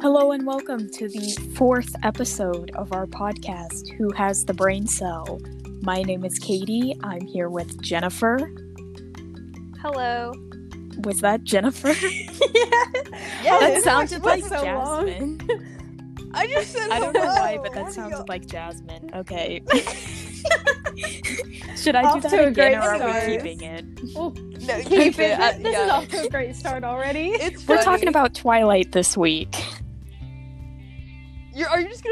Hello and welcome to the fourth episode of our podcast, Who Has the Brain Cell? My name is Katie. I'm here with Jennifer. Hello. Was that Jennifer? Yeah, that sounded like so long. Jasmine. I just said I don't know why, but that sounded like Jasmine. Okay. Should I Off do that again or are we keeping it? Well, oh, No, keep it. I- uh, this yeah. is off to a great start already. It's We're funny. talking about Twilight this week.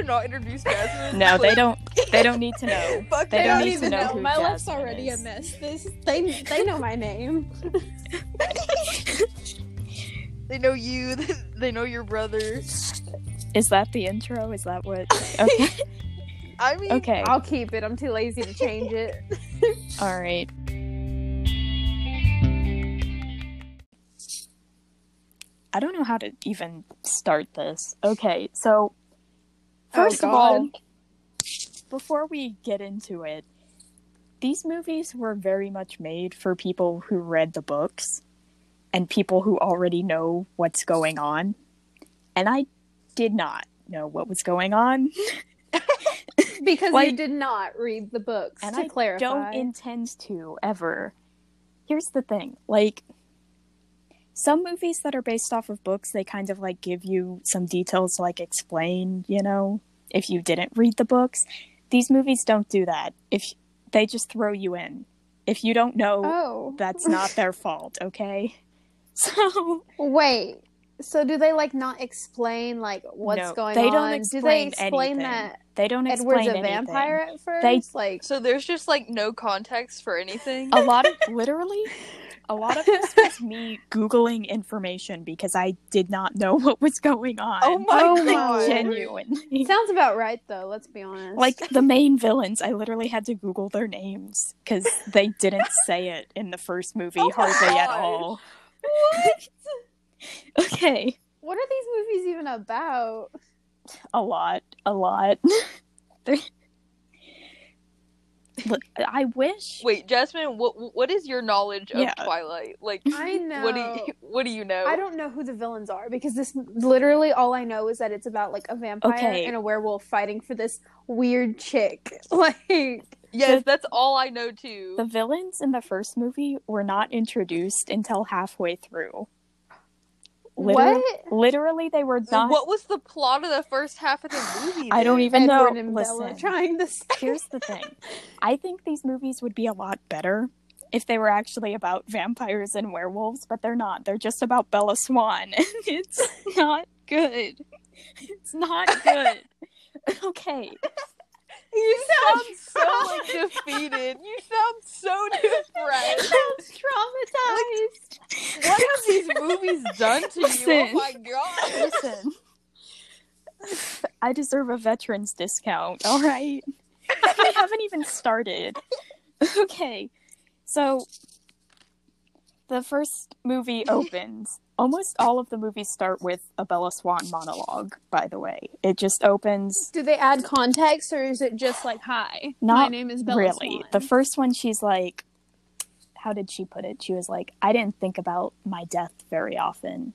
Not introduce Jasmine? No, they don't. They don't need to know. Fuck They They don't don't need to even know know. who My life's already is. a mess. This they they know my name. They know you. They know your brother. Is that the intro? Is that what? Okay. I mean, Okay. I'll keep it. I'm too lazy to change it. All right. I don't know how to even start this. Okay, so Oh, first Oh, of all, before we get into it, these movies were very much made for people who read the books and people who already know what's going on. And I did not know what was going on. because Like- you did not read the books. and to I clarify, don't intend to ever. Here's the thing, like some movies that are based off of books, they kind of like give you some details to like explain, you know, if you didn't read the books. These movies don't do that. If they just throw you in. If you don't know, oh, that's not their fault, okay? So Wait. So do they like not explain like what's no, going they on? don't do explain they explain anything. that they don't Edward's explain a anything. vampire at first? They- like so there's just like no context for anything. a lot of literally a lot of this was me googling information because i did not know what was going on Oh my Oh Like, god! genuinely sounds about right though. Let's be honest. like the main villains i literally had to google their names because they didn't say it in the first movie Oh my hardly at all What? okay what are these movies even about? a lot a lot They're- Look, i wish Wait, Jasmine, what what is your knowledge of Yeah. Twilight? Like, I know. what do you what do you know? I don't know who the villains are because this literally all I know is that it's about like a vampire Okay. and a werewolf fighting for this weird chick. Like Yes, that's all I know too. the villains in the first movie were not introduced until halfway through Literally, what? literally they were not What was the plot of the first half of the movie? I don't even Edward know. and Bella Listen, trying to here's the thing. I think these movies would be a lot better if they were actually about vampires and werewolves, but they're not. They're just about Bella Swan, and it's not good. It's not good. okay. You sound so like defeated. You sound so depressed. traumatized. What have these movies done to you? Oh Listen. my god! Listen. I deserve a veterans discount, all right? I haven't even started. Okay. So the first movie opens. Almost all of the movies start with a Bella Swan monologue, by the way. It just opens Do they add context or is it just like hi? my name is Bella Swan. really. Swan. The first one she's like how did she put it? She was like, I didn't think about my death very often.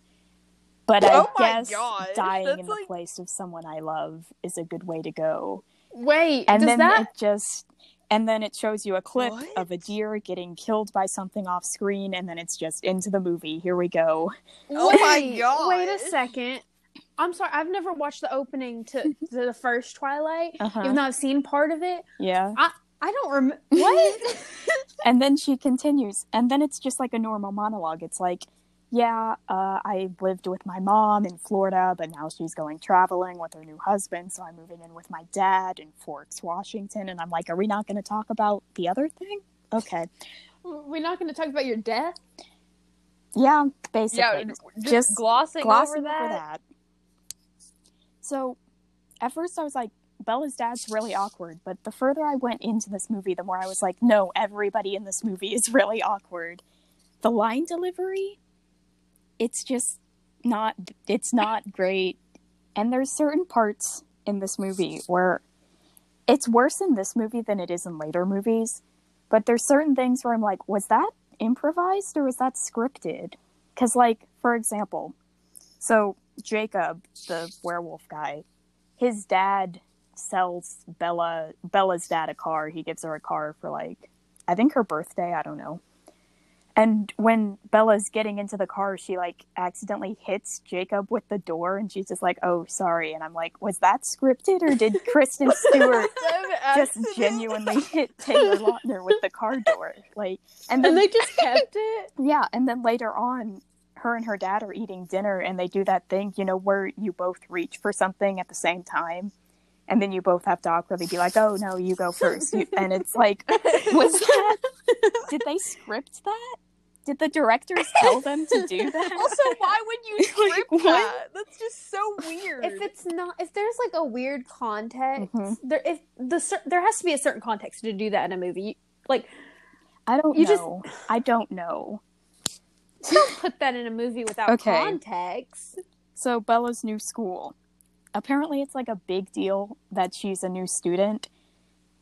But I Oh my guess gosh, dying that's in the like- place of someone I love is a good way to go. Wait, And does then that it just and then it shows you a clip What? of a deer getting killed by something off screen and then it's just into the movie. Here we go. Oh my god. Wait a second. I'm sorry, I've never watched the opening to, to the first Twilight, Uh-huh. even though I've seen part of it. Yeah. i I don't remember. What? And then she continues, and then it's just like a normal monologue. It's like, yeah, uh, I lived with my mom in Florida, but now she's going traveling with her new husband, so I'm moving in with my dad in Forks, Washington. And I'm like, are we not going to talk about the other thing? Okay. We're not going to talk about your death. Yeah, Yeah, basically. just, Just glossing, glossing over that. So, at first I was like, Bella's dad's really awkward, but the further I went into this movie, the more I was like, no, everybody in this movie is really awkward. The line delivery, it's just not it's not great. And there's certain parts in this movie where it's worse in this movie than it is in later movies. But there's certain things where I'm like, was that improvised or was that scripted? Because, like, for example, so Jacob, the werewolf guy, his dad sells Bella Bella's dad a car. He gives her a car for like I think her birthday, I don't know. And when Bella's getting into the car, she like accidentally hits Jacob with the door and she's just like, "Oh, sorry." And I'm like, "Was that scripted or did Kristen Stewart just genuinely hit Taylor Lautner with the car door?" Like and then And they just kept it. yeah, and then later on, her and her dad are eating dinner and they do that thing, you know, where you both reach for something at the same time. And then you both have to awkwardly be like, oh, no, you go first. You, and it's like, was that, did they script that? Did the directors tell them to do that? Also, why would you Like, script what? that? That's just so weird. If it's not, if there's like a weird context, Mhm. there if the there has to be a certain context to do that in a movie. You, like, I don't You just- I don't know. don't put that in a movie without Okay. context. So Bella's new school. Apparently, it's like a big deal that she's a new student.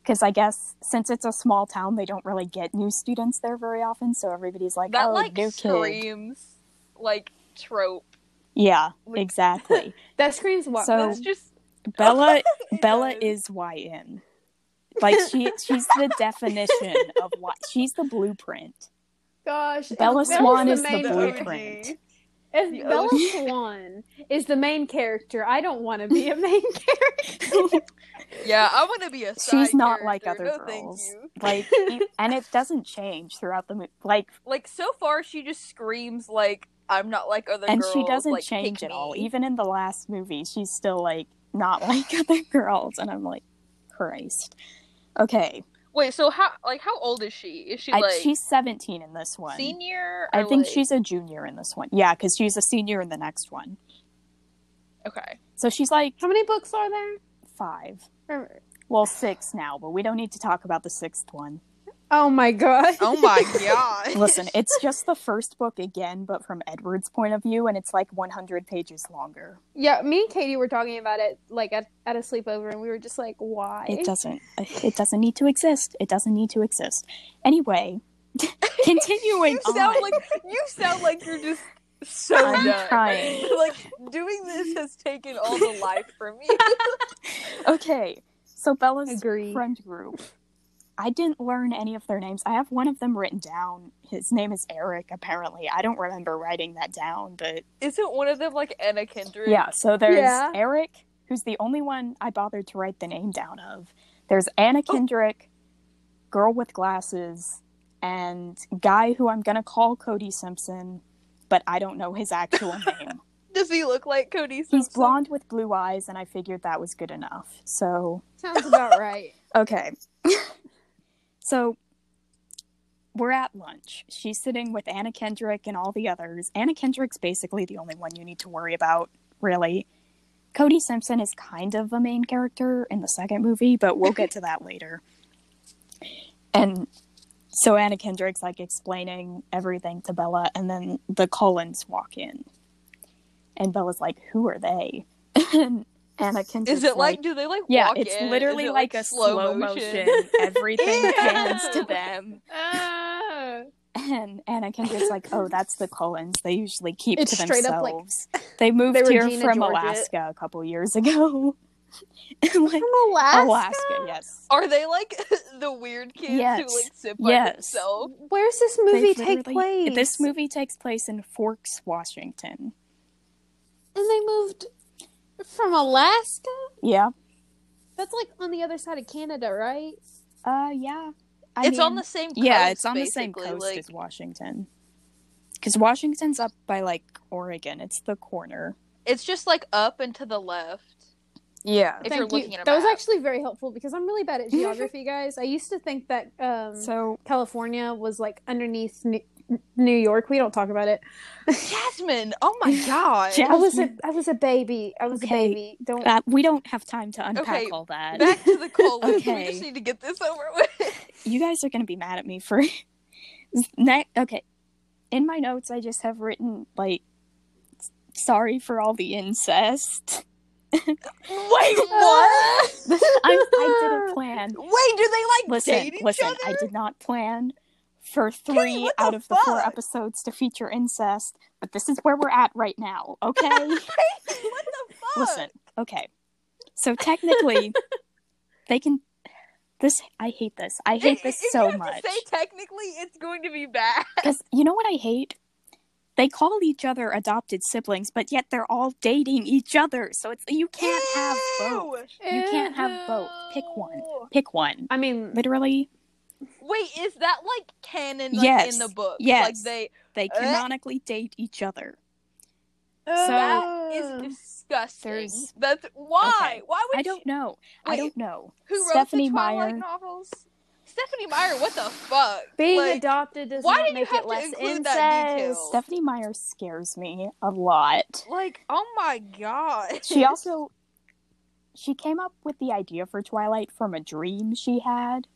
Because I guess since it's a small town, they don't really get new students there very often. So everybody's like, that "Oh, like new kid." screams like trope. Yeah, Like- exactly. That screams what? So- That's just Bella, Bella does. is YN. Like she, she's the definition of what she's the blueprint. gosh, Bella Bella's Swan is the blueprint. character- If The Bella OG. Swan is the main character, I don't want to be a main character. yeah. I want to be a. She's side not like other no, thank girls. you. Like, and it doesn't change throughout the movie. Like, Like so far, she just screams like I'm not like other and girls. she doesn't like, change at all. Even in the last movie, she's still like not like other girls, and I'm like, Christ. Okay, Wait, so how like how old is she? Is she I, like she's 17 in this one. senior? I think like- she's a junior in this one. Yeah, because she's a senior in the next one. okay. So she's like How many books are there? five. Or- Well, six now, but we don't need to talk about the sixth one. Oh my god! Oh my god! Listen, it's just the first book again, but from Edward's point of view, and it's like 100 pages longer. Yeah, me and Katie were talking about it like at, at a sleepover, and we were just like, "Why?" It doesn't. It doesn't need to exist. It doesn't need to exist. Anyway, continuing you sound on. like you sound like you're just so I'm done. trying. like doing this has taken all the life from me. okay, so Bella's Agree. friend group. I didn't learn any of their names. I have one of them written down. His name is Eric. Apparently, I don't remember writing that down, but Isn't one of them like Anna Kendrick? Yeah, so there's Yeah. Eric, who's the only one I bothered to write the name down of. There's Anna oh. Kendrick, girl with glasses, and guy who I'm gonna call Cody Simpson, but I don't know his actual name. Does he look like Cody Simpson? He's blonde with blue eyes, and I figured that was good enough. So Sounds about right. okay, so we're at lunch. She's sitting with Anna Kendrick and all the others. Anna Kendrick's basically the only one you need to worry about, really. Cody Simpson is kind of a main character in the second movie, but we'll get to that later. And so Anna Kendrick's like explaining everything to Bella, and then the Cullens walk in. And Bella's like, Who are they? and Anna Kendrick's Is it like, do they like yeah, walk it's in? literally Is it, like, a slow motion. Everything Ew. pans to them. Uh, And Anna Kendrick's like, oh, that's the Cullens. They usually keep It's to straight up, like- themselves. they moved They here Gina from Georgia. Alaska a couple years ago. Like, from Alaska. Alaska, yes. Are they like the weird kids Yes. who like sit by Yes. themselves? Where's this movie take place? This movie takes place in Forks, Washington. and they moved from Alaska. Yeah. That's like on the other side of Canada, right? Uh, yeah. I it's on the same. Coast, Yeah, it's on the same coast like- as Washington. Because Washington's up by like Oregon. It's the corner. It's just like up and to the left. Yeah. If Thank you're you. looking at a that was actually very helpful because I'm really bad at geography, guys. I used to think that um, So California was like underneath New-, New York. We don't talk about it. Jasmine. Oh my god. Ja- I was a Jasmine. I was a baby. I was Okay. a baby. Don't. uh, we don't have time to unpack Okay, all that. Back to the college. Okay. We just need to get this over with. you guys are going to be mad at me for ne- okay in my notes i just have written like sorry for all the incest Wait, what? I, I didn't plan Wait, do they like listen date each listen i did not plan for three what out of the four episodes to feature incest but this is where we're at right now okay What the fuck? listen. Okay. So technically, they can. This I hate this. I hate this If so you have to much Say technically, it's going to be bad. because you know what I hate. They call each other adopted siblings, but yet they're all dating each other. So it's you can't have both. You can't have both. Pick one. Pick one. I mean, Literally, Wait, is that like canon like, Yes, in the book? yes. Like they they Uh. canonically date each other. so that is Uh, disgusting. There's- That's why. Okay. Why would I don't know. I don't know. Who wrote Stephenie the Twilight Meyer. novels? Stephenie Meyer. What the fuck? being Like, adopted does why not did you make have it to less include that detail? incest. Stephenie Meyer scares me a lot. Like, oh my god. She also she came up with the idea for Twilight from a dream she had.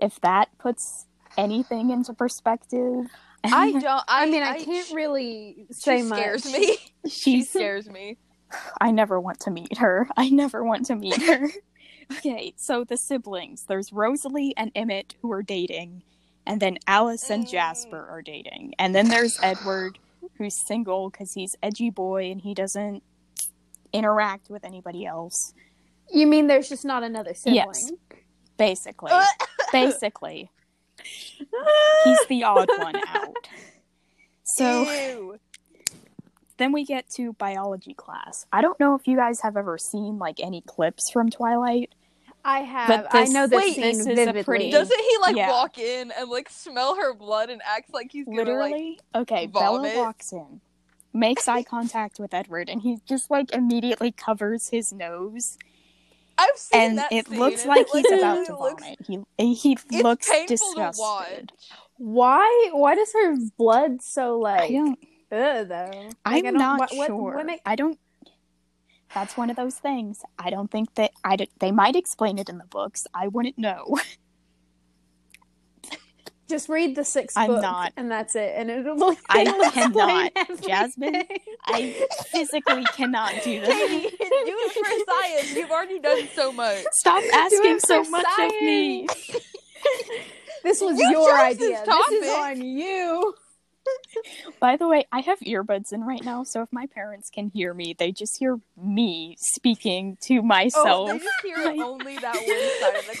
If that puts anything into perspective. I don't. I, I mean, I, can't really say She much. scares me. she scares me. I never want to meet her. I never want to meet her. okay, so the siblings. There's Rosalie and Emmett who are dating, and then Alice and. Jasper are dating. And then there's Edward who's single cuz he's edgy boy and he doesn't interact with anybody else. You mean there's just not another sibling? Yes. Basically. Basically. He's the odd one out. So Ew. then we get to biology class. I don't know if you guys have ever seen like any clips from Twilight. I have. But I this- know this wait, scene this is a pretty- Doesn't he like Yeah. walk in and like smell her blood and acts like he's gonna like? Literally, okay, vomit? Bella walks in, makes eye contact with Edward, and he just like immediately covers his nose, I've seen and that it scene, looks and like it, he's about literally to looks- vomit. He he It's looks painful to watch. disgusted. Why? Why does her blood so like? I like? don't. Ugh, though. Like, I I'm don't- not what- what- sure. what make- I don't. That's one of those things. I don't think that I. d- They might explain it in the books. I wouldn't know. Just read the sixth I'm book, not. and that's it. And it'll look. I it'll cannot. Jasmine. I physically cannot do Katie, this. do it for science. You've already done so much. Stop asking so for much of me. This was You your chose this idea. This is topic. on you. By the way, I have earbuds in right now, so if my parents can hear me, they just hear me speaking to Oh, myself. they just hear Like- only that one side of the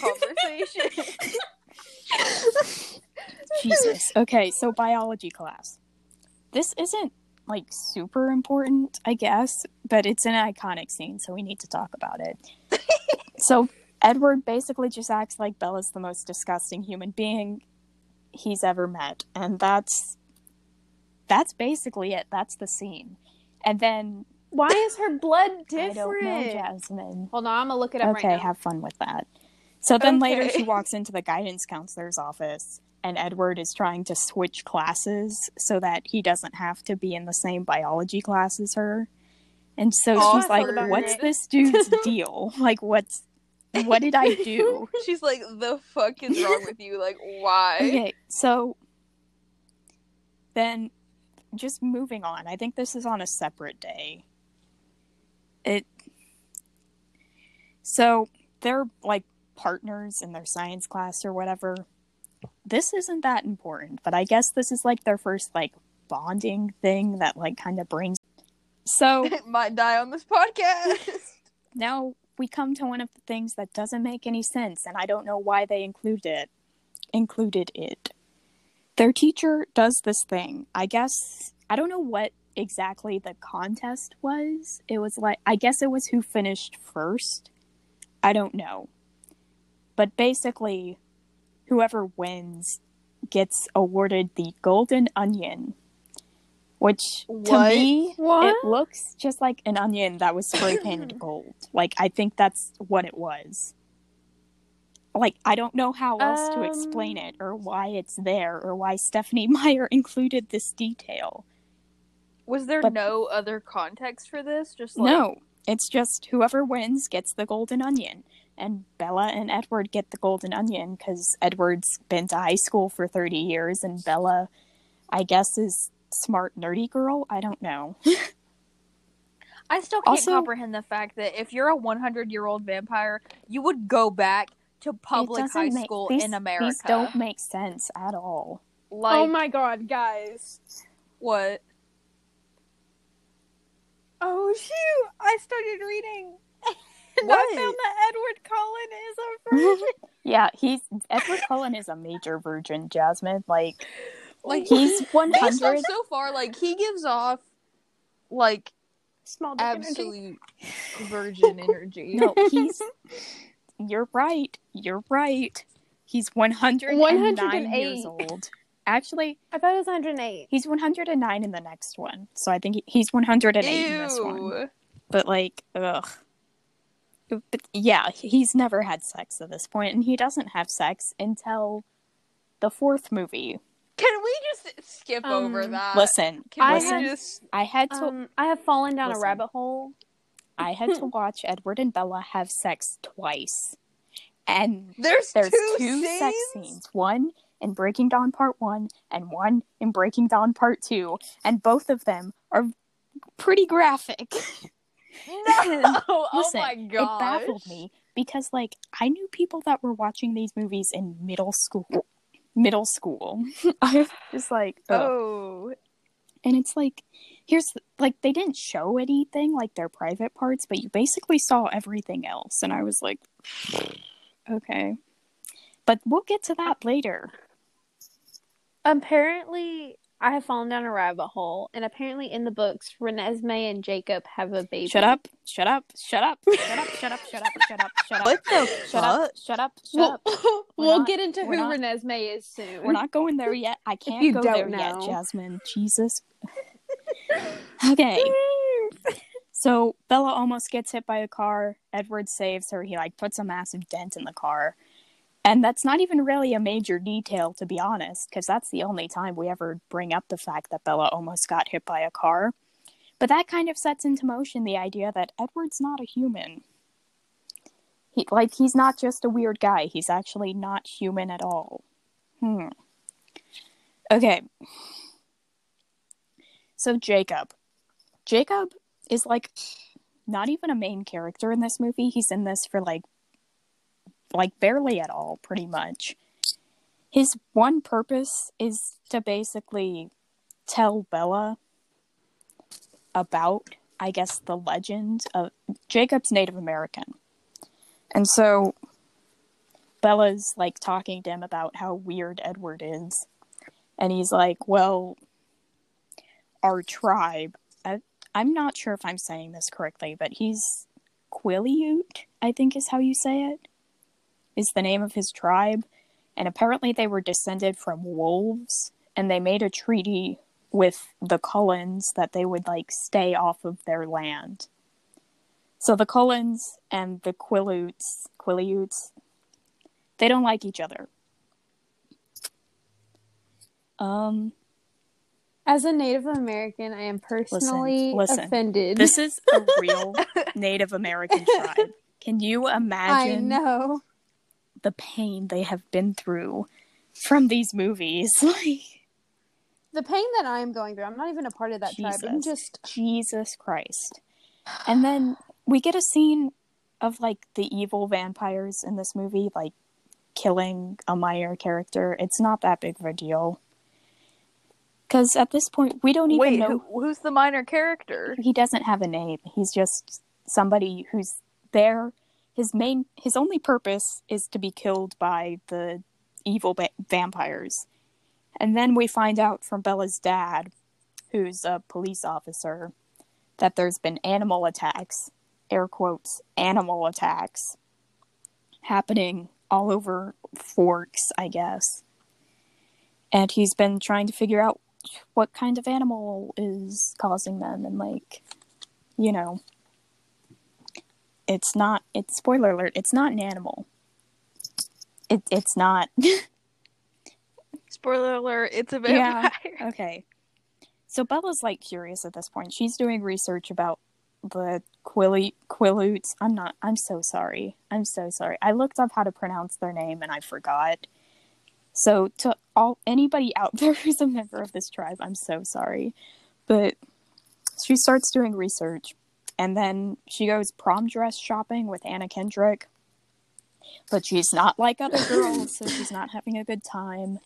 conversation. Jesus. Okay, so biology class. This isn't like super important, I guess, but it's an iconic scene, so we need to talk about it. so Edward basically just acts like Bella's the most disgusting human being he's ever met, and that's that's basically it. That's the scene. And then Why is her blood I different? don't know, Jasmine. Hold on, I'm gonna look it up Okay, right now. have fun with that. So then later she walks into the guidance counselor's office and Edward is trying to switch classes so that he doesn't have to be in the same biology class as her. And so Oh, she's like. "What's this dude's deal? Like what's what did I do?" She's like, the fuck is wrong with you? Like, why? Okay, so then just moving on. I think this is on a separate day. It so they're like partners in their science class or whatever. This isn't that important, but I guess this is like their first like bonding thing that like kind of brings so It might die on this podcast. now we come to one of the things that doesn't make any sense and i don't know why they included it included it. Their teacher does this thing. I guess i don't know what exactly the contest was. It was like i guess it was who finished first. I don't know. But basically whoever wins gets awarded the golden onion which to What? me What? it looks just like an onion that was spray painted gold. Like I think that's what it was. Like I don't know how else to explain Um. it or why it's there or why Stephenie Meyer included this detail. Was there But- no other context for this? Just like, No, it's just whoever wins gets the golden onion. And Bella and Edward get the golden onion because Edward's been to high school for 30 years and Bella, I guess, is smart, nerdy girl. I don't know. I still can't Also- comprehend the fact that if you're a 100 year old vampire, you would go back to public high make- school these, in America. These don't make sense at all. Oh like oh my god, guys. what? Oh shoot! I started reading. and What? I found that Edward Cullen is a virgin. Yeah, he's Edward Cullen is a major virgin, Jasmine. Like Like he's one based on hundred. so far, like he gives off like Small dick energy. absolute virgin energy. No, he's. You're right. You're right. He's one hundred and nine years old. Actually, I thought it was 108. he's one hundred and nine in the next one. So I think he- he's one hundred and eight in this one. But like, ugh. But yeah, he's never had sex at this point, and he doesn't have sex until the fourth movie. Can we just skip Um, over that? Listen, Can I we listen. just I had to. Um, I have fallen down Listen. a rabbit hole. I had to watch Edward and Bella have sex twice, and There's, there's two, two, scenes? sex scenes. One in Breaking Dawn Part One, and one in Breaking Dawn Part Two, and both of them are pretty graphic. No. oh Listen, my it baffled me because like I knew people that were watching these movies in middle school. Middle school. I was just like, ugh. Oh. and it's like, here's the- like they didn't show anything like their private parts, but you basically saw everything else, and I was like, okay, but we'll get to that later. Apparently, I have fallen down a rabbit hole, and apparently, in the books, Renesmee and Jacob have a baby. Shut up! Shut up! Shut up! Shut up! Shut up! Shut up! Shut up! Shut up! What the Shut up! Shut up! Shut We'll, up! We're we'll not- get into who not- Renesmee is soon. We're not going there yet. I can't you go don't there yet. Jasmine. Jesus. okay. So Bella almost gets hit by a car. Edward saves her. He like puts a massive dent in the car. And that's not even really a major detail to be honest, because that's the only time we ever bring up the fact that Bella almost got hit by a car. But that kind of sets into motion the idea that Edward's not a human. He like he's not just a weird guy. He's actually not human at all. Hmm. Okay. So Jacob. Jacob is like not even a main character in this movie. He's in this for like like barely at all, pretty much. His one purpose is to basically tell Bella about, I guess, the legend of Jacob's Native American. And so Bella's like talking to him about how weird Edward is. And he's like, Well, our tribe, I, I'm not sure if I'm saying this correctly, but he's Quileute, I think is how you say it, is the name of his tribe. And apparently they were descended from wolves, and they made a treaty with the Cullens that they would like stay off of their land. So the Cullens and the Quileutes, Quileutes, they don't like each other. Um, As a Native American, I am personally listen. offended. this is a real Native American tribe. Can you imagine? I know. The pain they have been through from these movies? Like The pain that I am going through, I'm not even a part of that tribe. I'm just Jesus Christ. And then we get a scene of like the evil vampires in this movie, like killing a minor character. It's not that big of a deal. Because at this point, we don't even Wait, know. who, who's the minor character? He doesn't have a name. He's just somebody who's there. His main, his only purpose is to be killed by the evil ba- vampires. And then we find out from Bella's dad, who's a police officer, that there's been animal attacks, air quotes, animal attacks, happening all over Forks, I guess. And he's been trying to figure out what kind of animal is causing them and like you know it's not it's spoiler alert it's not an animal. It, it's not. Spoiler alert, it's a Yeah. vampire. okay. So bella's like curious at this point. She's doing research about the quilly quilutes i'm not i'm so sorry. I'm so sorry. I looked up how to pronounce their name and i forgot. So to all anybody out there who's a member of this tribe i'm so sorry. But she starts doing research and then she goes prom dress shopping with anna kendrick but she's not like other girls so she's not having a good time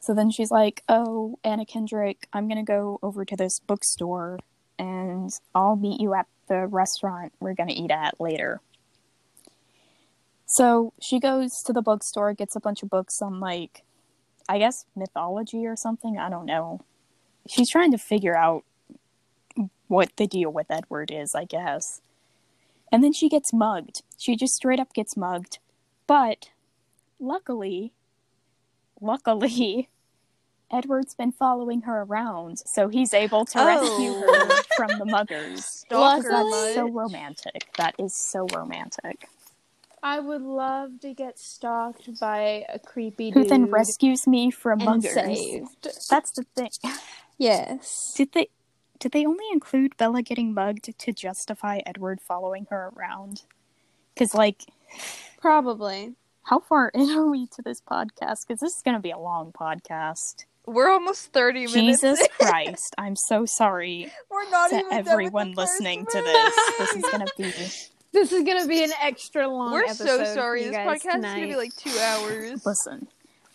so then she's like oh anna kendrick i'm gonna go over to this bookstore and I'll meet you at the restaurant we're going to eat at later. So she goes to the bookstore, gets a bunch of books on, like, I guess mythology or something. I don't know. She's trying to figure out what the deal with Edward is, I guess. And then she gets mugged. She just straight up gets mugged. But luckily, luckily, Edward's been following her around, so he's able to Oh. rescue her oh. from the muggers. Stalker That's much. so romantic. That is so romantic. I would love to get stalked by a creepy Who dude then rescues me from and muggers? saved. That's the thing. Yes. Did they did they only include Bella getting mugged to justify Edward following her around? Because like, Probably. how far in are we to this podcast? Because this is gonna be a long podcast. We're almost 30 minutes. Jesus. Christ! I'm so sorry We're not to even done with everyone listening to this. This is gonna be This is gonna be an extra long We're episode. so sorry. This podcast tonight. is gonna be like two hours. listen.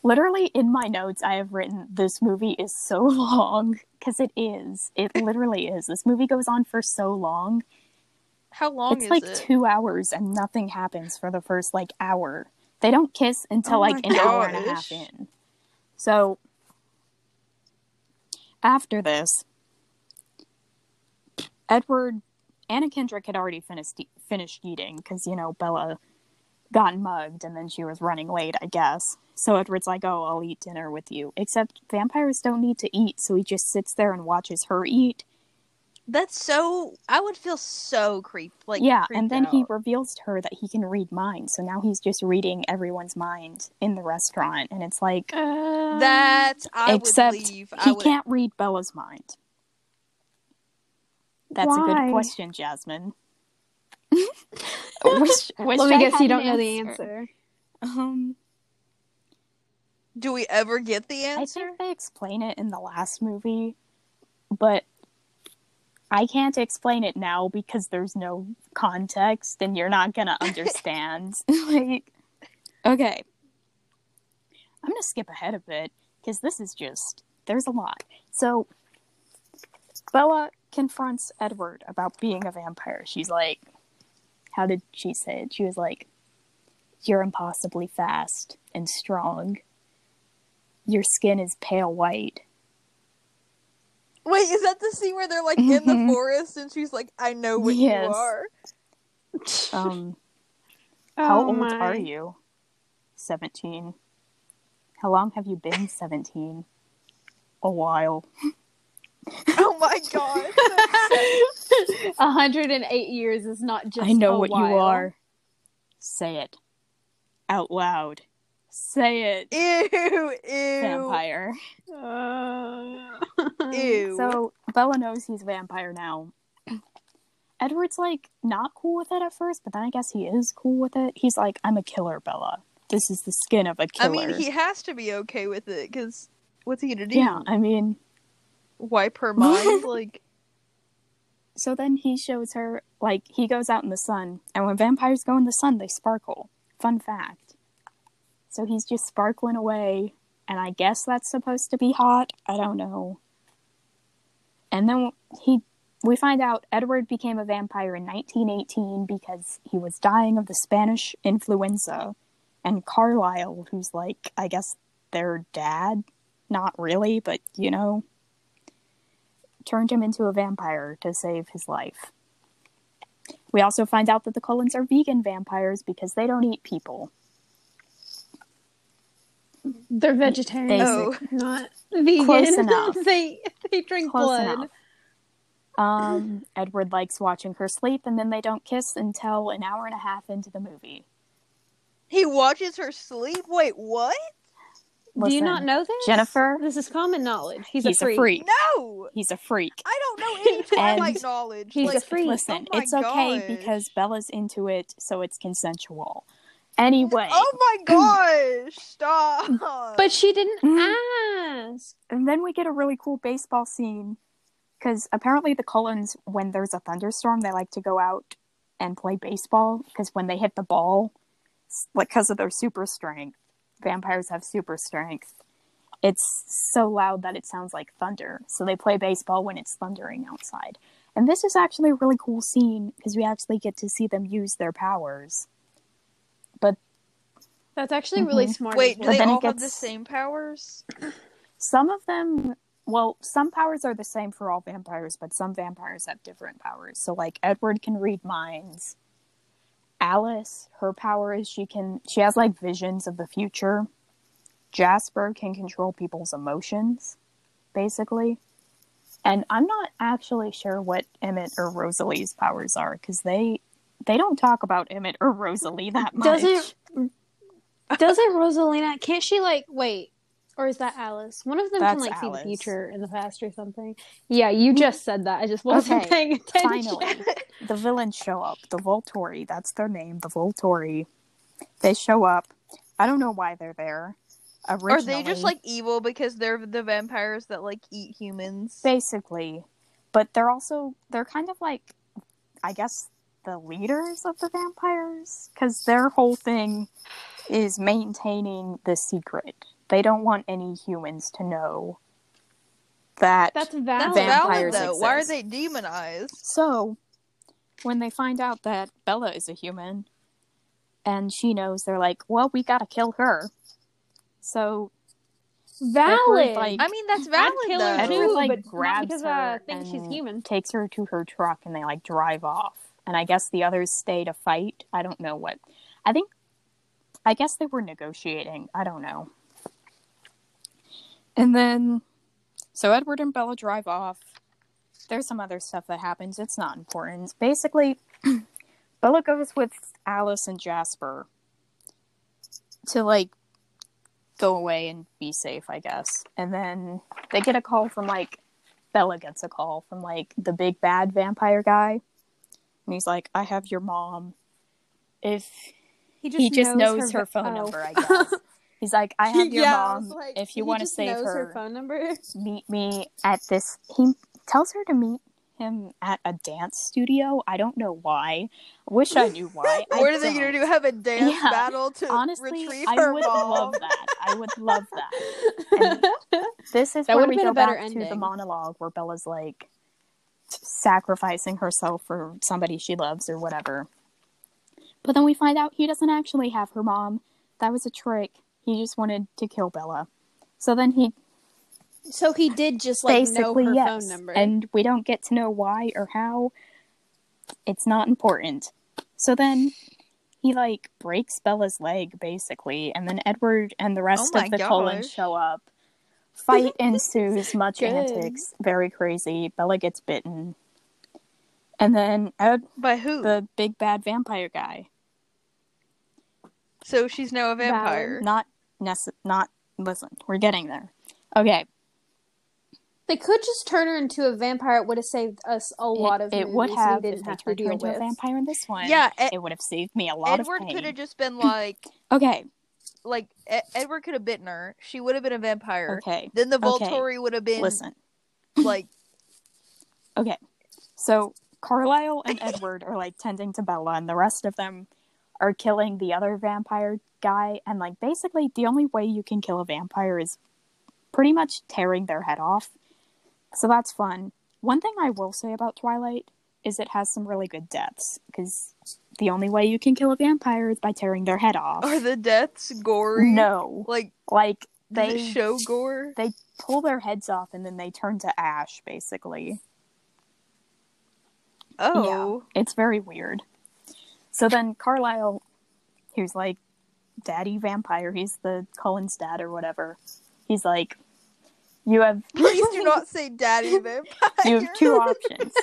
Literally in my notes, I have written this movie is so long because it is. It literally is. This movie goes on for so long. How long it's like it? two hours and nothing happens for the first like hour. They don't kiss until Oh like an hour and a half in. So after this, Edward, Anna Kendrick had already finished finished eating because you know Bella got mugged and then she was running late, I guess. So Edward's like, "Oh, I'll eat dinner with you." Except vampires don't need to eat, so he just sits there and watches her eat. That's so. I would feel so creep. Like yeah, creeped and then he reveals to her that he can read minds. So now he's just reading everyone's mind in the restaurant, and it's like, Uh, That I except would leave. I he would. can't read Bella's mind. That's a good question, Jasmine. wish, wish Let me I guess you don't know the answer. Um, Do we ever get the answer? I answer? think they explain it in the last movie, but I can't explain it now because there's no context and you're not gonna understand. like, okay, I'm gonna skip ahead a bit because this is just there's a lot. So, Bella confronts Edward about being a vampire. She's like, how did she say it? She was like, "You're impossibly fast and strong." Your skin is pale white. Wait, is that the scene where they're like in the Mhm. forest and she's like, "I know what Yes. you are." Um, how Oh old my. are you? 17. How long have you been 17? A while. Oh my god. 108 years is not just I know a what you are. Say it. Out loud. Say it. Ew, ew, Vampire. Uh, ew. So Bella knows he's a vampire now. Edward's like not cool with it at first, but then I guess he is cool with it. He's like, I'm a killer, Bella. This is the skin of a killer. I mean, he has to be okay with it because what's he gonna do? yeah, I mean, Wipe her mind? like, So then he shows her, like, he goes out in the sun, and when vampires go in the sun, they sparkle. Fun fact. So he's just sparkling away, and I guess that's supposed to be hot. I don't know. And then he, we find out Edward became a vampire in 1918 because he was dying of the Spanish influenza, and Carlisle, who's like, I guess their dad, not really, but you know, turned him into a vampire to save his life. We also find out that the Cullens are vegan vampires because they don't eat people. They're vegetarian, No, not vegan. Close enough. they they drink Close blood. enough. Um, Edward likes watching her sleep, and then they don't kiss until an hour and a half into the movie. he watches her sleep. Wait, what? Do you not know this, Jennifer? This is common knowledge. He's, He's, a freak. a freak. No, He's a freak. I don't know any Twilight knowledge. he's like, a freak. Listen, Oh my it's okay because Bella's into it, so it's consensual. Anyway, Oh my gosh! Stop. But she didn't Mhm. ask. and then we get a really cool baseball scene because apparently the Cullens, when there's a thunderstorm, they like to go out and play baseball because when they hit the ball, like because of their super strength, vampires have super strength. It's so loud that it sounds like thunder. So they play baseball when it's thundering outside. And this is actually a really cool scene because we actually get to see them use their powers. That's actually really Mhm. smart. Wait, do well. they then it all have the same powers? Some of them, well, some powers are the same for all vampires, but some vampires have different powers. So, like, Edward can read minds. Alice, her power is she can, she has like visions of the future. Jasper can control people's emotions, basically. And I'm not actually sure what Emmett or Rosalie's powers are because they they don't talk about Emmett or Rosalie that much. Doesn't doesn't Rosalina? Can't she like wait? Or is that Alice? One of them That's can like see the future in the past or something. Yeah, you mm. just said that. I just wasn't Okay, paying attention. finally the villains show up the volturi that's their name the volturi they show up i don't know why they're there Originally, Are they just like evil because they're the vampires that like eat humans? basically but they're also they're kind of like i guess the leaders of the vampires because their whole thing is maintaining the secret they don't want any humans to know that That's That's valid. valid vampires though. Why are they demonized? So, when they find out that Bella is a human and she knows, they're like, well, we gotta kill her. So, valid. like- I mean, that's I'd valid kill her though. Edward like but not grabs because her I think she's human. takes her to her truck and they like drive off. And I guess the others stay to fight. I don't know what. I think, I guess they were negotiating. I don't know. And then, so Edward and Bella drive off. There's some other stuff that happens. It's not important. Basically, Bella goes with Alice and Jasper to like go away and be safe, I guess. And then they get a call from like Bella gets a call from like the big bad vampire guy. And he's like, I have your mom. If He he just knows, her, phone oh. number, I guess. He's like, I have your Yeah, mom. like, if you want to save knows her, phone number. meet me at this. He tells her to meet him at a dance studio. I don't know why. I wish I knew why. What are they gonna don't. Have a dance Yeah, battle to Honestly, retrieve I would mom? love that. I would love that. This is That where we go a better back to the monologue where Bella's like sacrificing herself for somebody she loves or whatever. But then we find out he doesn't actually have her mom. That was a trick. He just wanted to kill Bella. So then he so he did just like basically know her yes, phone number. and we don't get to know why or how. It's not important. So then he like breaks Bella's leg basically, and then Edward and the rest Oh of the gosh. show up. Fight ensues, much Good. antics, very crazy. Bella gets bitten, and then Ed, By who? the big bad vampire guy, So she's now a vampire. not nece- not listen. We're getting there. Okay, they could just turn her into a vampire. It would have saved us a lot it, of it would have we if didn't they have to turned her deal into a vampire in this one. Yeah, Ed- it would have saved me a lot of. Edward could have just been like, Okay, like Ed- Edward could have bitten her. She would have been a vampire. okay. Then the Okay. Volturi would have been Listen. like, Okay. So Carlisle and Edward are like tending to Bella, and the rest of them are killing the other vampire guy. And like basically, the only way you can kill a vampire is pretty much tearing their head off. So that's fun. One thing I will say about Twilight is it has some really good deaths because the only way you can kill a vampire is by tearing their head off. are the deaths gory? no, Like, like they show gore? they pull their heads off and then they turn to ash basically. Oh, It's very weird. So then Carlisle, who's like daddy vampire, he's the Cullen's dad or whatever. He's like, you have please do not say daddy vampire. you have two options.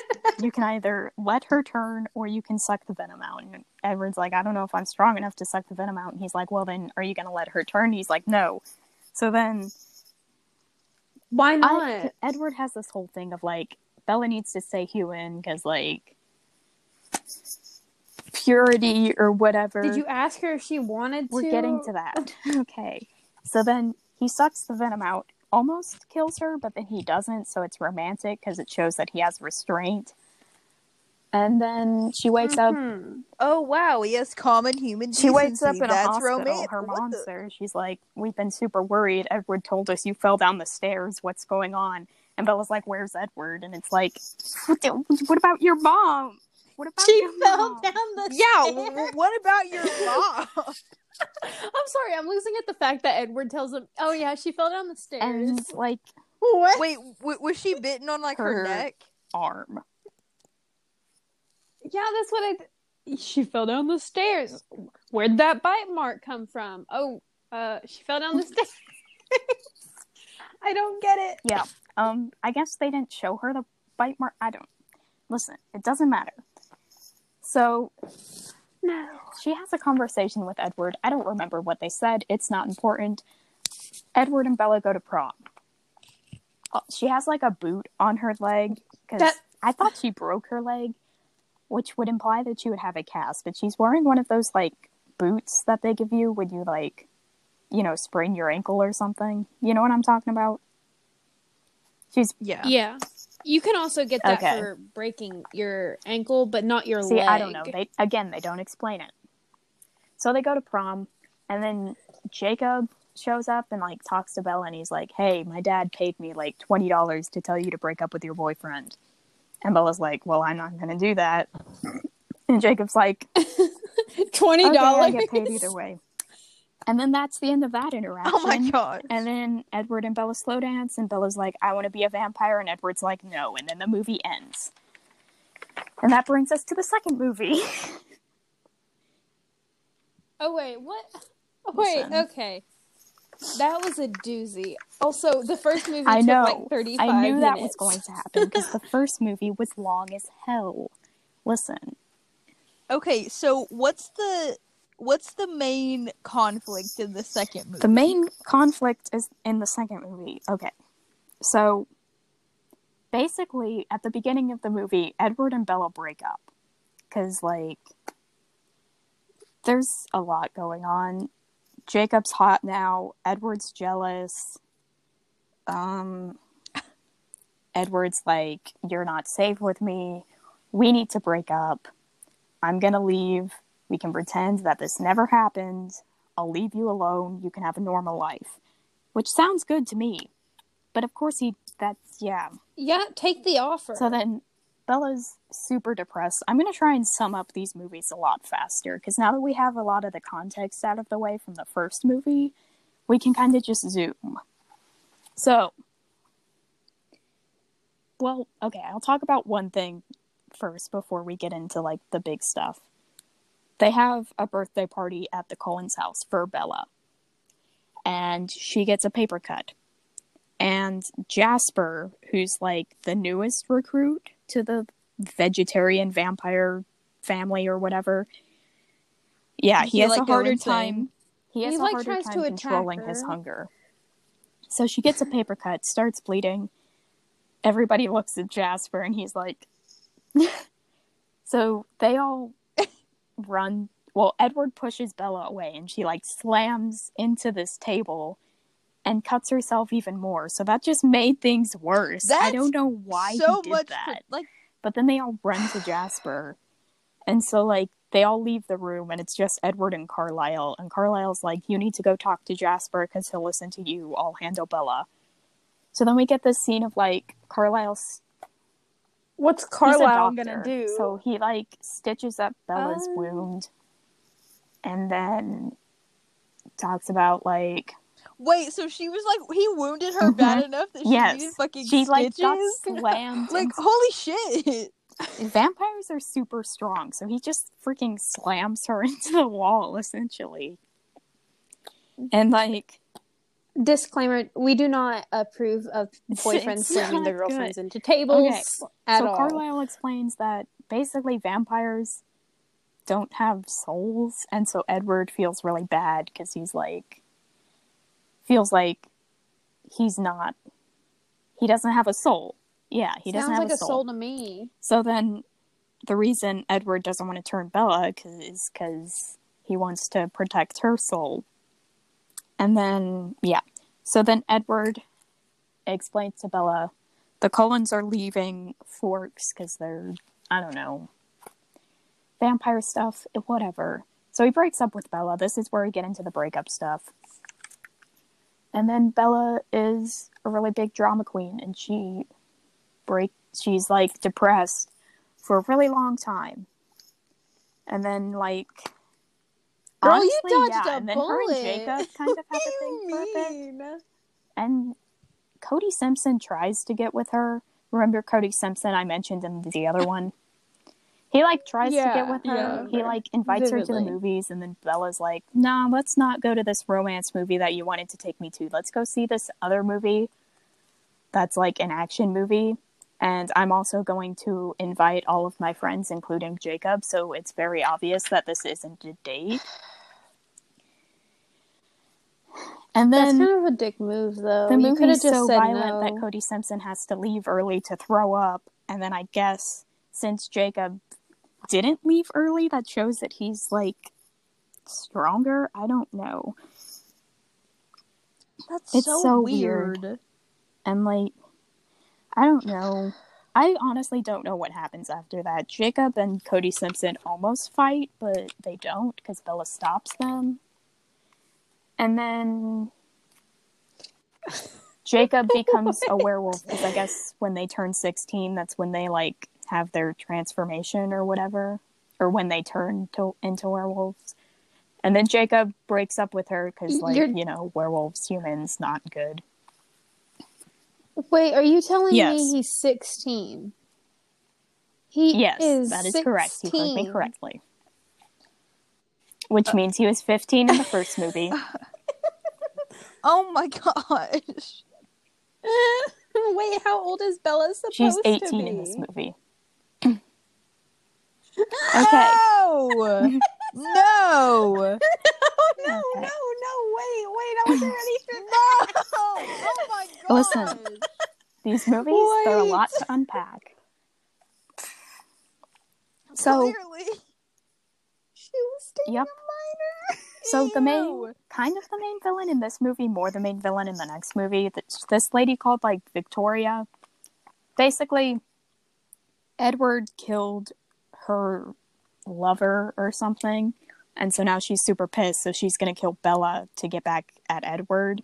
You can either let her turn or you can suck the venom out. And Edward's like, I don't know if I'm strong enough to suck the venom out. And he's like, Well, then are you going to let her turn? He's like, No. So then Why not? I, Edward has this whole thing of like Bella needs to stay human because like purity or whatever. Did you ask her if she wanted to? We're getting to that. okay. So then he sucks the venom out, almost kills her, but then he doesn't. So it's romantic because it shows that he has restraint. And then she wakes up. Mhm. Oh wow, he has common human. She wakes up in a hospital. romantic. Her What mom's the- She's like, "We've been super worried. Edward told us you fell down the stairs. What's going on?" And Bella's like, "Where's Edward?" And it's like, "What, the, what about your mom? What about She your fell mom?" down the Yeah, stairs. w- w- what about your mom? I'm sorry, I'm losing at the fact that Edward tells him, "Oh yeah, she fell down the stairs." And like what? Wait, w- was she bitten on like her, Her- neck? arm. Yeah, that's what I. d- She fell down the stairs. Where'd that bite mark come from? Oh, uh, she fell down the stairs. I don't get it. Yeah. Um. I guess they didn't show her the bite mark. I don't. Listen, it doesn't matter. So No. she has a conversation with Edward. I don't remember what they said. It's not important. Edward and Bella go to prom. Uh, She has like a boot on her leg because That- I thought she broke her leg, which would imply that she would have a cast. But she's wearing one of those like boots that they give you when you like, you know, sprain your ankle or something. You know what I'm talking about? She's Yeah. Yeah. You can also get that Okay. for breaking your ankle, but not your See, leg. I don't know. They again, they don't explain it. So they go to prom, and then Jacob shows up and like talks to Bella, and he's like, "Hey, my dad paid me like twenty dollars to tell you to break up with your boyfriend." And Bella's like, "Well, I'm not going to do that." And Jacob's like, Twenty "Okay, I get paid either way." And then that's the end of that interaction. Oh my god. And then Edward and Bella slow dance, and Bella's like, I want to be a vampire, and Edward's like, no. And then the movie ends. And that brings us to the second movie. Oh wait, what? Oh, wait, Listen. okay. That was a doozy. Also, the first movie I took know. like thirty-five I knew that was going to happen because the first movie was long as hell. Listen, Okay, so what's the what's the main conflict in the second movie? the main conflict is in the second movie. Okay. So basically, at the beginning of the movie, Edward and Bella break up because, like, there's a lot going on. Jacob's hot now. Edward's jealous. Um, Edward's like, You're not safe with me. We need to break up. I'm gonna leave. We can pretend that this never happened. I'll leave you alone. You can have a normal life. Which sounds good to me. But of course, he, that's, yeah. Yeah, take the offer. So then Bella's super depressed. I'm going to try and sum up these movies a lot faster because now that we have a lot of the context out of the way from the first movie, we can kind of just zoom. So, well, okay, I'll talk about one thing first before we get into like the big stuff. They have a birthday party at the Cullens house for Bella, and she gets a paper cut and Jasper, who's like the newest recruit to the vegetarian vampire family or whatever. Yeah, he, He, has like, a harder time. He has He, a like, harder tries time to controlling his hunger. So she gets a paper cut, starts bleeding. Everybody looks at Jasper and he's like So they all run well, Edward pushes Bella away and she like slams into this table and cuts herself even more. So that just made things worse. I don't know why so he did much that. like But then they all run to Jasper. And so like they all leave the room and it's just Edward and Carlisle and Carlisle's like you need to go talk to Jasper cuz he'll listen to you. I'll handle Bella. So then we get this scene of like Carlisle's What's he's Carlisle gonna do? So he like stitches up Bella's Oh. wound and then talks about like wait, so she was like he wounded her bad enough that she Mm-hmm. yes needed fucking she like stitches? got slammed like and holy shit. vampires are super strong so he just freaking slams her into the wall essentially and like Disclaimer: We do not approve of boyfriends It's their girlfriends good. into tables Okay, so all. carlisle explains that basically vampires don't have souls and so edward feels really bad because he's like feels like he's not he doesn't have a soul yeah he doesn't have like a soul to me. So then the reason Edward doesn't want to turn Bella is because he wants to protect her soul. And then, yeah. So then Edward explains to Bella the Cullens are leaving Forks because they're, I don't know, vampire stuff, whatever. So he breaks up with Bella. This is where we get into the breakup stuff. and then Bella is a really big drama queen, and she break. She's like depressed for a really long time, and then like. Girl, honestly, you dodged yeah, a and then bullet. her and Jacob kind of have a thing for a bit. mean? And Cody Simpson tries to get with her. Remember Cody Simpson I mentioned in the other one? He like tries to get with her. yeah. He like invites her to the movies and then Bella's like, "Nah, let's not go to this romance movie that you wanted to take me to. Let's go see this other movie that's like an action movie." And I'm also going to invite all of my friends including Jacob, so it's very obvious that this isn't a date. And That's kind of a dick move, though. the movie could have is just so said violent no. that Cody Simpson has to leave early to throw up, and then I guess since Jacob didn't leave early, that shows that he's like stronger. I don't know, That's It's so, so weird. and like I don't know. I honestly don't know what happens after that. Jacob and Cody Simpson almost fight, but they don't because Bella stops them. And then Jacob becomes a werewolf because I guess when they turn 16, that's when they like have their transformation or whatever, or when they turn to, into werewolves. And then Jacob breaks up with her because, like, You're- you know, werewolves, humans, not good. Wait, are you telling Yes. me he's 16? He Yes, is that is correct. You heard me correctly. Which uh, means he was 15 in the first movie. Oh my gosh. Wait, how old is Bella supposed to be? She's 18 in this movie. Okay. No. no. no, Okay. no, no, wait, wait, I wasn't ready for No. Oh my god. Listen. These movies, there are a lot to unpack. So, Clearly. Yep. so the main, kind of the main villain in this movie, more the main villain in the next movie. This, this lady called like Victoria. Basically, Edward killed her lover or something, and so now she's super pissed. So she's gonna kill Bella to get back at Edward.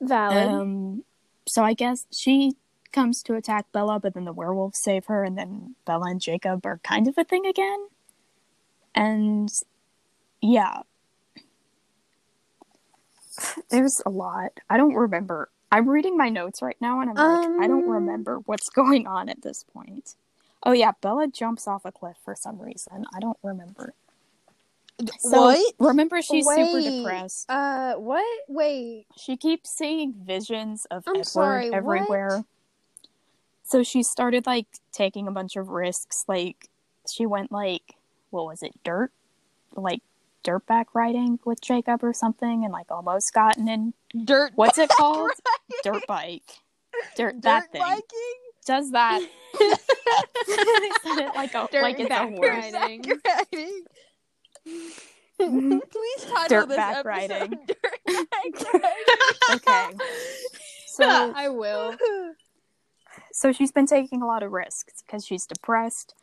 Valid. Um, so I guess she comes to attack Bella, but then the werewolves save her, and then Bella and Jacob are kind of a thing again. And yeah, there's a lot. I don't remember. I'm reading my notes right now, and I'm like, I don't Um. remember what's going on at this point. Oh yeah, Bella jumps off a cliff for some reason. I don't remember. So, what? Remember, she's super depressed. Uh, what? Wait. She keeps seeing visions of I'm Edward sorry, what? everywhere. So she started like taking a bunch of risks. Like she went like what was it, dirt, like dirtback riding with Jacob or something, and like almost gotten in. Dirt. What's it called? Right. Dirt bike. Dirt, Dirt that thing biking. does that. they said it like a like it's a Dirtback word. riding. riding. Mhm. Please title this Dirtback episode riding. Dirtback riding. Okay. So I will. so she's been taking a lot of risks because she's depressed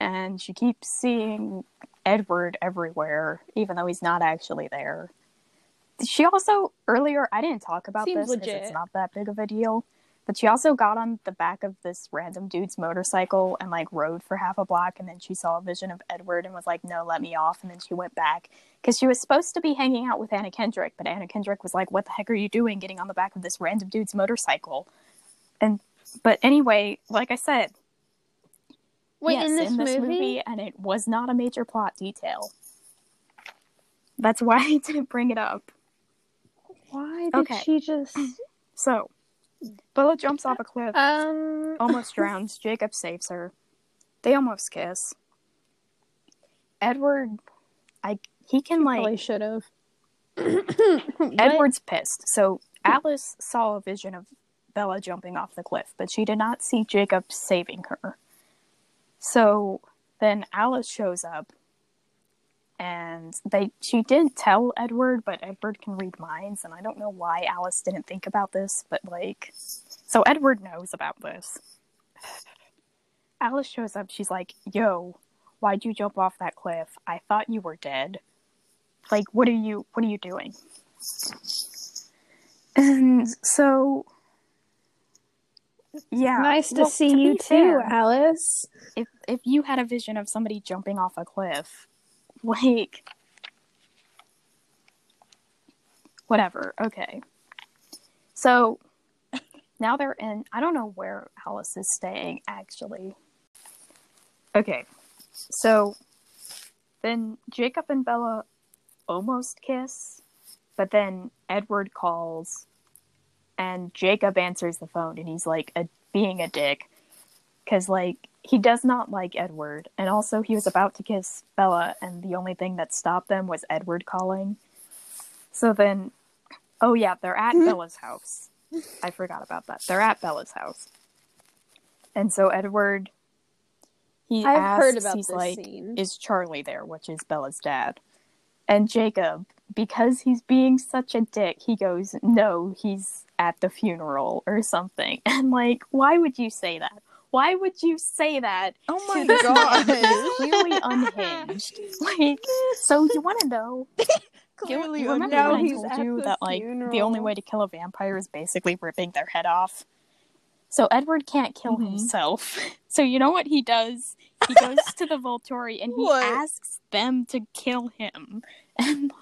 and she keeps seeing Edward everywhere, even though he's not actually there. She also earlier I didn't talk about Seems this because it's not that big of a deal, but she also got on the back of this random dude's motorcycle and like rode for half a block, and then she saw a vision of Edward and was like, "No, let me off," and then she went back because she was supposed to be hanging out with Anna Kendrick, but Anna Kendrick was like, "What the heck are you doing, getting on the back of this random dude's motorcycle?" And but anyway, like I said, Wait, yes, in this, movie? and it was not a major plot detail. That's why I didn't bring it up. Why did Okay. she just? So, Bella jumps off a cliff, Um. almost drowns. Jacob saves her. They almost kiss. Edward, I he can Probably like should have. Edward's pissed. So Alice saw a vision of Bella jumping off the cliff, but she did not see Jacob saving her. So then Alice shows up and they she didn't tell Edward, but Edward can read minds and I don't know why Alice didn't think about this, but like so Edward knows about this. Alice shows up, she's like, "Yo, why'd you jump off that cliff? I thought you were dead. Like what are you what are you doing?" And so, yeah. nice to well, see be you too, fair, Alice. if if you had a vision of somebody jumping off a cliff, like whatever, okay. So now they're in I don't know where Alice is staying actually. Okay. So then Jacob and Bella almost kiss, but then Edward calls and Jacob answers the phone and he's like a, being a dick because like he does not like Edward, and also he was about to kiss Bella, and the only thing that stopped them was Edward calling. So then, oh yeah, they're at hmm? Bella's house. I forgot about that. They're at Bella's house, and so Edward, he I've asks, heard about he's this like, scene. "Is Charlie there?" Which is Bella's dad, and Jacob, because he's being such a dick, he goes, "No, he's at the funeral or something." And like, why would you say that? Why would you say that? Oh my god. who's clearly unhinged. Like, so you want to know? Clearly you remember No, when I he's told at you the that like the only way to kill a vampire is basically ripping their head off. So Edward can't kill Mhm. himself. So you know what he does? He goes to the Volturi and he What? asks them to kill him, and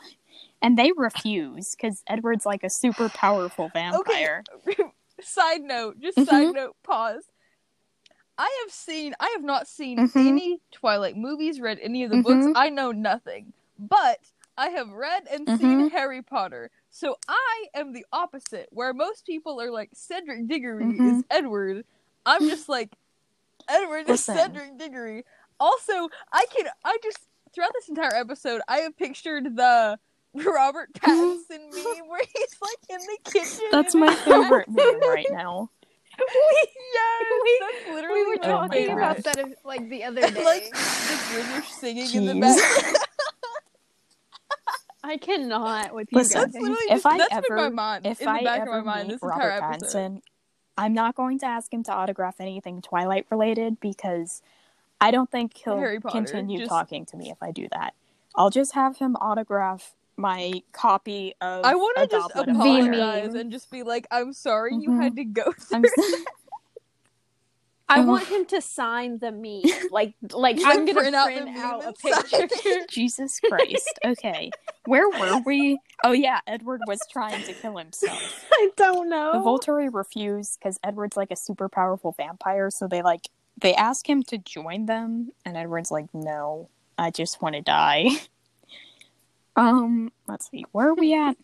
and they refuse because Edward's like a super powerful vampire. Okay. side note, just Mhm. side note, pause. I have seen, I have not seen Mhm. any Twilight movies, read any of the books. Mhm. I know nothing. But I have read and Mm-hmm. seen Harry Potter. So I am the opposite, where most people are like, Cedric Diggory Mhm. is Edward. I'm just like, Edward is Cedric Diggory. Also, I can, I just, throughout this entire episode, I have pictured the Robert Pattinson meme where he's like in the kitchen. That's my favorite meme right now. Yes, We- that's literally We were Oh talking about that uh, like the other day. like the British singing in the back. I cannot with you Listen, guys. That's literally if just, I that's my ever- mind. if in the I back ever of my mind meet this entire Robert episode. Pattinson, I'm not going to ask him to autograph anything Twilight related because I don't think he'll Potter, continue just- talking to me if I do that. I'll just have him autograph my copy of I want to just Goblet of The Fire. apologize and just be like, I'm sorry you Mhm. had to go through. s- I Ugh. want him to sign the meme. Like, like I'm gonna print out print the out, a picture. Jesus Christ. Okay. Where were we? Oh yeah, Edward was trying to kill himself. I don't know. The Volturi refuse because Edward's like a super powerful vampire, so they like they ask him to join them, and Edward's like, "No, I just want to die." Um, let's see, where are we at?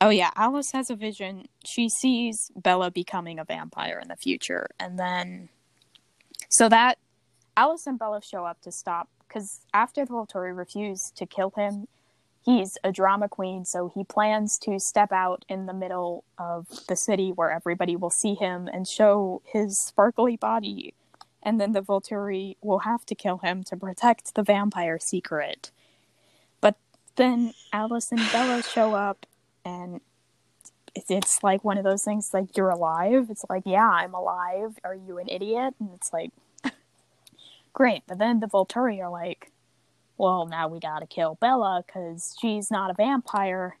Oh yeah, Alice has a vision. She sees Bella becoming a vampire in the future, and then so that Alice and Bella show up to stop because after the Volturi refuse to kill him, he's a drama queen, so he plans to step out in the middle of the city where everybody will see him and show his sparkly body. And then the Volturi will have to kill him to protect the vampire secret. Then Alice and Bella show up, and it- it's like one of those things like, You're alive? It's like, Yeah, I'm alive. Are you an idiot? And it's like, Great. But then the Volturi are like, well, now we gotta kill Bella because she's not a vampire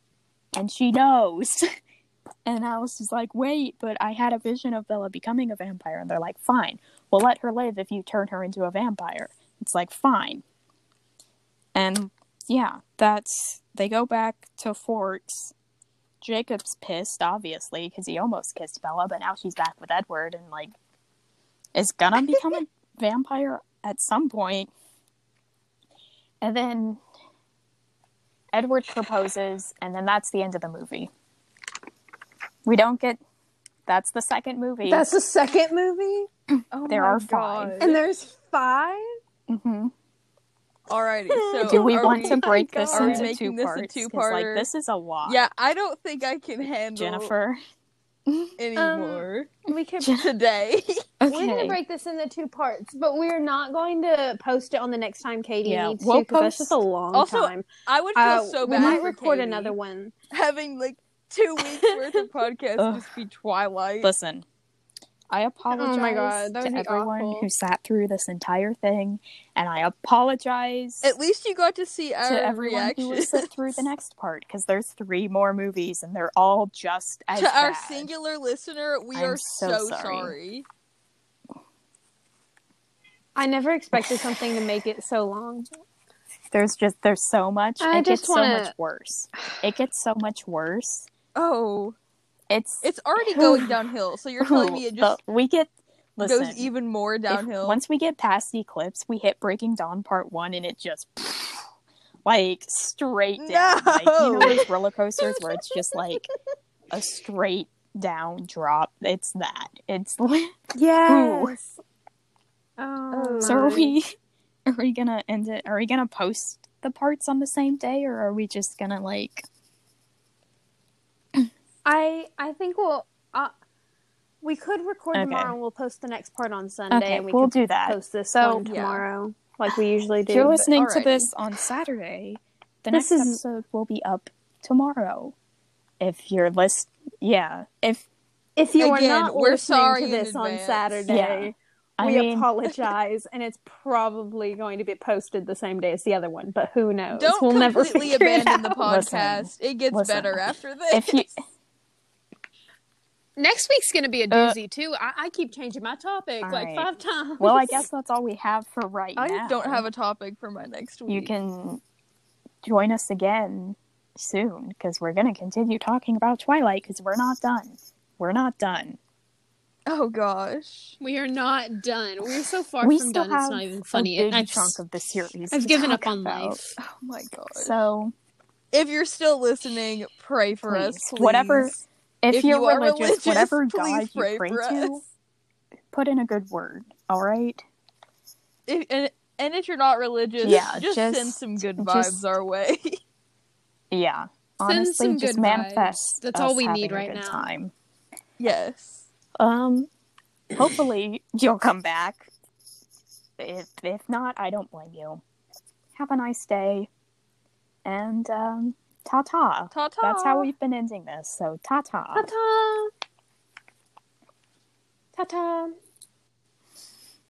and she knows. and Alice is like, wait, but I had a vision of Bella becoming a vampire. And they're like, fine, we'll let her live if you turn her into a vampire. It's like, fine. And yeah, that's. They go back to Forks. Jacob's pissed, obviously, because he almost kissed Bella, but now she's back with Edward and, like, is gonna become a vampire at some point. And then Edward proposes, and then that's the end of the movie. We don't get. That's the second movie. That's the second movie, Oh There my are God. five. and there's five. hmm Alrighty, so Do we are want we, to break this Are we into two this a parts? 'Cause, two-parter? Like this is a lot. Yeah, I don't think I can handle Jennifer. anymore We could. Jen- today. We're gonna break this into two parts, but we're not going to post it on the next time Katie Yeah, needs we'll to because that's just a long Also, time. I would feel Uh, so we bad. might for record Katie another one. having like two weeks worth of podcasts Ugh. just be Twilight. Listen, I apologize Oh my God, to everyone awful. who sat through this entire thing, and I apologize At least you got to see our to everyone who will sit through the next part because there's three more movies, and they're all just as to our singular listener, we I'm are so so, sorry. sorry. I never expected something to make it so long. There's just there's so much. I it just gets so wanna- much worse. It gets so much worse. Oh, It's it's already going downhill. So you're telling me it the- just we get listen, goes even more if- downhill? once we get past the Eclipse, we hit Breaking Dawn Part One, and it just like straight down. Like you know No. those roller coasters where it's just like a straight down drop. It's that. It's like Yes. Oh, oh, so. Are we? Are we gonna end it? Are we gonna post the parts on the same day, or are we just gonna like? I I think we'll. Uh, we could record Okay. tomorrow and we'll post the next part on Sunday, Okay, and we we'll could do that. post this So- one Yeah. tomorrow, like we usually do. If you're but- listening to this on Saturday, the This next is- episode will be up tomorrow. If you're list, yeah. If If you are not we're listening sorry to this on advance. Saturday, I we mean, apologize, and it's probably going to be posted the same day as the other one. But who knows? Don't we'll never completely figure it abandon the out. podcast. it gets listen. better after this. if you Next week's gonna be a Uh, doozy too. I, I keep changing my topic like right. five times. well, I guess that's all we have for right I now. I don't have a topic for my next week. You can join us again soon because we're going to continue talking about Twilight because we're not done. We're not done. Oh gosh. we are not done. We're so far we from still done. have It's not even funny. a big I've, chunk of the series. I've given up on about. life. Oh my god. So if you're still listening, pray for us. Please. Whatever- please. If, If you're you are religious, religious, whatever God you pray to, put in a good word. All right. If, and, and if you're not religious, Yeah, just, just- send some good just- vibes our way. Yeah. Send Honestly, some just good manifest. vibes. That's all we need right now. Time. yes. Um, hopefully you'll come back. If if not, I don't blame you. Have a nice day, and um, ta ta. Ta ta. That's how we've been ending this. So ta ta. Ta ta. Ta ta.